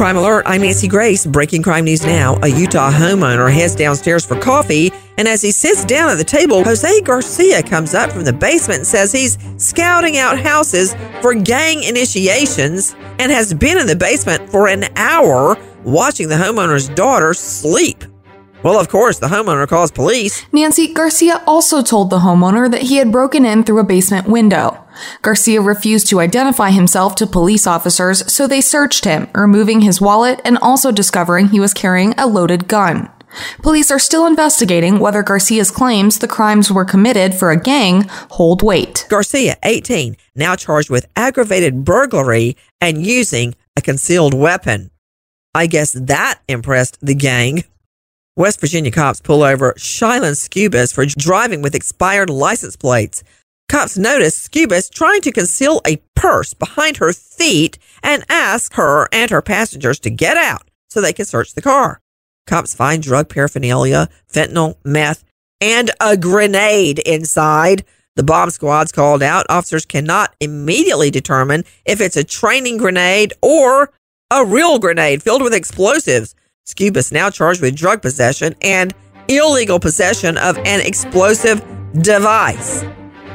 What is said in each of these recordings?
Crime Alert, I'm Nancy Grace. Breaking crime news now. A Utah homeowner heads downstairs for coffee, and as he sits down at the table, Jose Garcia comes up from the basement and says he's scouting out houses for gang initiations and has been in the basement for an hour watching the homeowner's daughter sleep. Well, of course, the homeowner calls police. Nancy Garcia also told the homeowner that he had broken in through a basement window. Garcia refused to identify himself to police officers, so they searched him, removing his wallet and also discovering he was carrying a loaded gun. Police are still investigating whether Garcia's claims the crimes were committed for a gang hold weight. Garcia, 18, now charged with aggravated burglary and using a concealed weapon. I guess that impressed the gang. West Virginia cops pull over Shylan Scubas for driving with expired license plates. Cops notice Scubas trying to conceal a purse behind her feet and ask her and her passengers to get out so they can search the car. Cops find drug paraphernalia, fentanyl, meth, and a grenade inside. The bomb squad's called out. Officers cannot immediately determine if it's a training grenade or a real grenade filled with explosives. Scubas now charged with drug possession and illegal possession of an explosive device.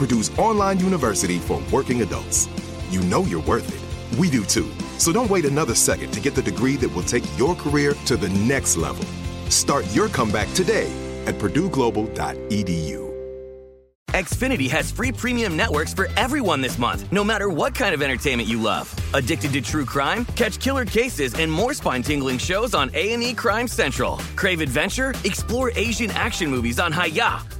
Purdue's online university for working adults. You know you're worth it. We do too. So don't wait another second to get the degree that will take your career to the next level. Start your comeback today at purdueglobal.edu. Xfinity has free premium networks for everyone this month, no matter what kind of entertainment you love. Addicted to true crime? Catch killer cases and more spine-tingling shows on A&E Crime Central. Crave adventure? Explore Asian action movies on Hi-YAH.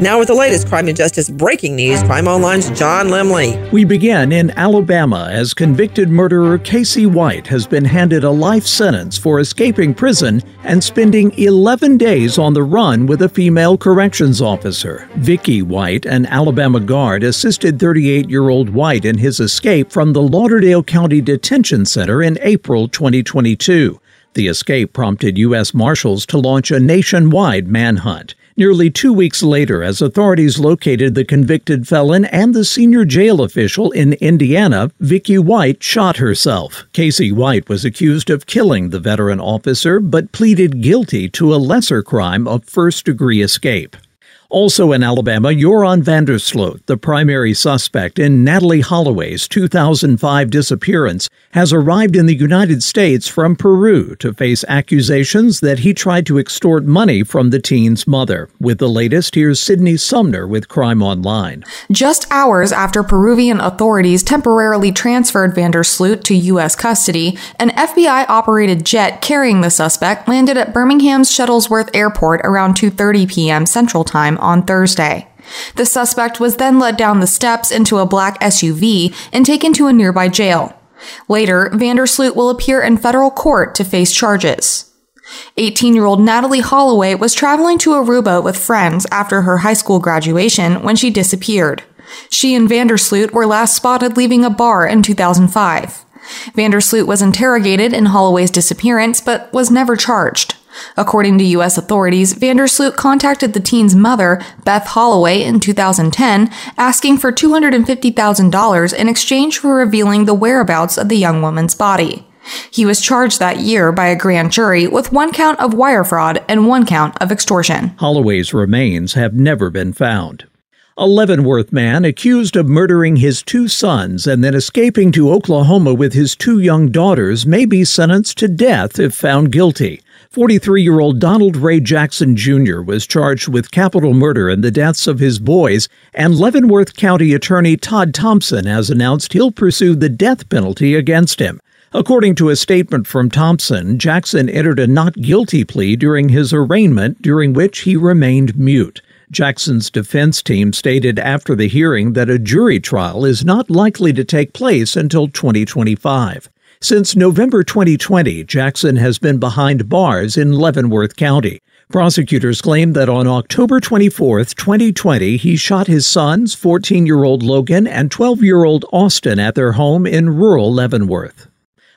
Now with the latest crime and justice breaking news, Crime Online's John Limley. We begin in Alabama as convicted murderer Casey White has been handed a life sentence for escaping prison and spending 11 days on the run with a female corrections officer. Vicky White, an Alabama guard, assisted 38-year-old White in his escape from the Lauderdale County Detention Center in April 2022. The escape prompted U.S. Marshals to launch a nationwide manhunt. Nearly two weeks later, as authorities located the convicted felon and the senior jail official in Indiana, Vicky White shot herself. Casey White was accused of killing the veteran officer, but pleaded guilty to a lesser crime of first degree escape. Also in Alabama, Joran van der Sloot, the primary suspect in Natalee Holloway's 2005 disappearance, has arrived in the United States from Peru to face accusations that he tried to extort money from the teen's mother. With the latest, here's Sydney Sumner with Crime Online. Just hours after Peruvian authorities temporarily transferred van der Sloot to U.S. custody, an FBI operated jet carrying the suspect landed at Birmingham's Shuttlesworth Airport around 2:30 p.m. Central Time on Thursday. The suspect was then led down the steps into a black SUV and taken to a nearby jail. Later, van der Sloot will appear in federal court to face charges. 18 year old Natalee Holloway was traveling to Aruba with friends after her high school graduation when she disappeared. She and van der Sloot were last spotted leaving a bar in 2005. van der Sloot was interrogated in Holloway's disappearance but was never charged. According to U.S. authorities, van der Sloot contacted the teen's mother, Beth Holloway, in 2010, asking for $250,000 in exchange for revealing the whereabouts of the young woman's body. He was charged that year by a grand jury with one count of wire fraud and one count of extortion. Holloway's remains have never been found. A Leavenworth man accused of murdering his two sons and then escaping to Oklahoma with his two young daughters may be sentenced to death if found guilty. 43 year old Donald Ray Jackson Jr. was charged with capital murder in the deaths of his boys, and Leavenworth County Attorney Todd Thompson has announced he'll pursue the death penalty against him. According to a statement from Thompson, Jackson entered a not guilty plea during his arraignment, during which he remained mute. Jackson's defense team stated after the hearing that a jury trial is not likely to take place until 2025. Since November 2020, Jackson has been behind bars in Leavenworth County. Prosecutors claim that on October 24, 2020, he shot his sons, 14 year old Logan and 12 year old Austin, at their home in rural Leavenworth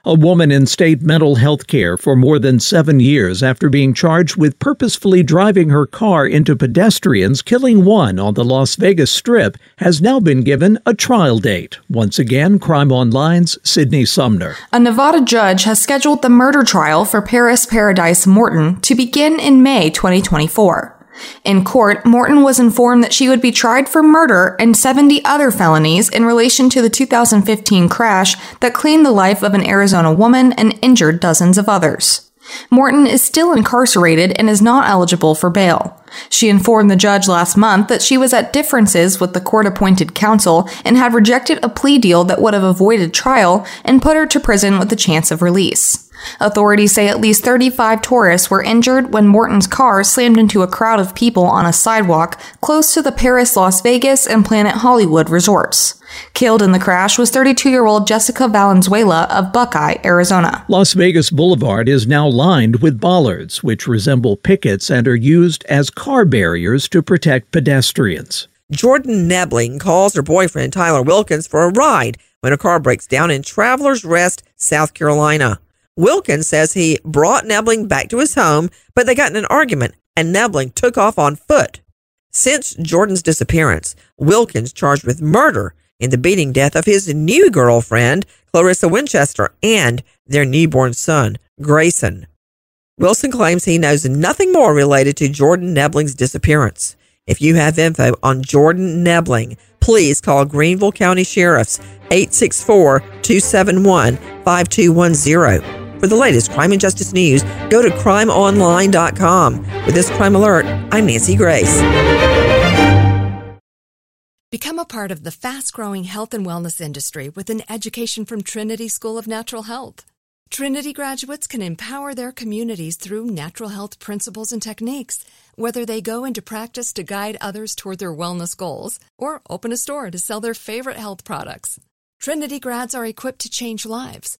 a woman in state mental health care for more than seven years after being charged with purposefully driving her car into pedestrians, killing one on the Las Vegas Strip, has now been given a trial date. Once again, Crime Online's Sydney Sumner. A Nevada judge has scheduled the murder trial for Paris Paradise Morton to begin in May 2024. In court, Morton was informed that she would be tried for murder and 70 other felonies in relation to the 2015 crash that claimed the life of an Arizona woman and injured dozens of others. Morton is still incarcerated and is not eligible for bail. She informed the judge last month that she was at differences with the court appointed counsel and had rejected a plea deal that would have avoided trial and put her to prison with a chance of release. Authorities say at least 35 tourists were injured when Morton's car slammed into a crowd of people on a sidewalk close to the Paris, Las Vegas, and Planet Hollywood resorts. Killed in the crash was 32 year old Jessica Valenzuela of Buckeye, Arizona. Las Vegas Boulevard is now lined with bollards, which resemble pickets and are used as car barriers to protect pedestrians. Jordan Nebling calls her boyfriend Tyler Wilkins for a ride when a car breaks down in Travelers Rest, South Carolina. Wilkins says he brought Nebling back to his home, but they got in an argument and Nebling took off on foot. Since Jordan's disappearance, Wilkins charged with murder in the beating death of his new girlfriend, Clarissa Winchester, and their newborn son, Grayson. Wilson claims he knows nothing more related to Jordan Nebling's disappearance. If you have info on Jordan Nebling, please call Greenville County Sheriff's 864 271 5210. For the latest crime and justice news, go to crimeonline.com. With this crime alert, I'm Nancy Grace. Become a part of the fast growing health and wellness industry with an education from Trinity School of Natural Health. Trinity graduates can empower their communities through natural health principles and techniques, whether they go into practice to guide others toward their wellness goals or open a store to sell their favorite health products. Trinity grads are equipped to change lives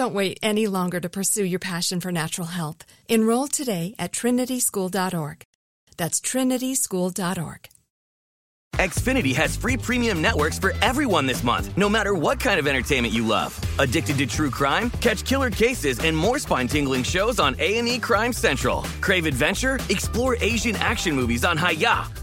Don't wait any longer to pursue your passion for natural health. Enroll today at trinityschool.org. That's trinityschool.org. Xfinity has free premium networks for everyone this month, no matter what kind of entertainment you love. Addicted to true crime? Catch killer cases and more spine-tingling shows on A&E Crime Central. Crave adventure? Explore Asian action movies on Hi-YAH.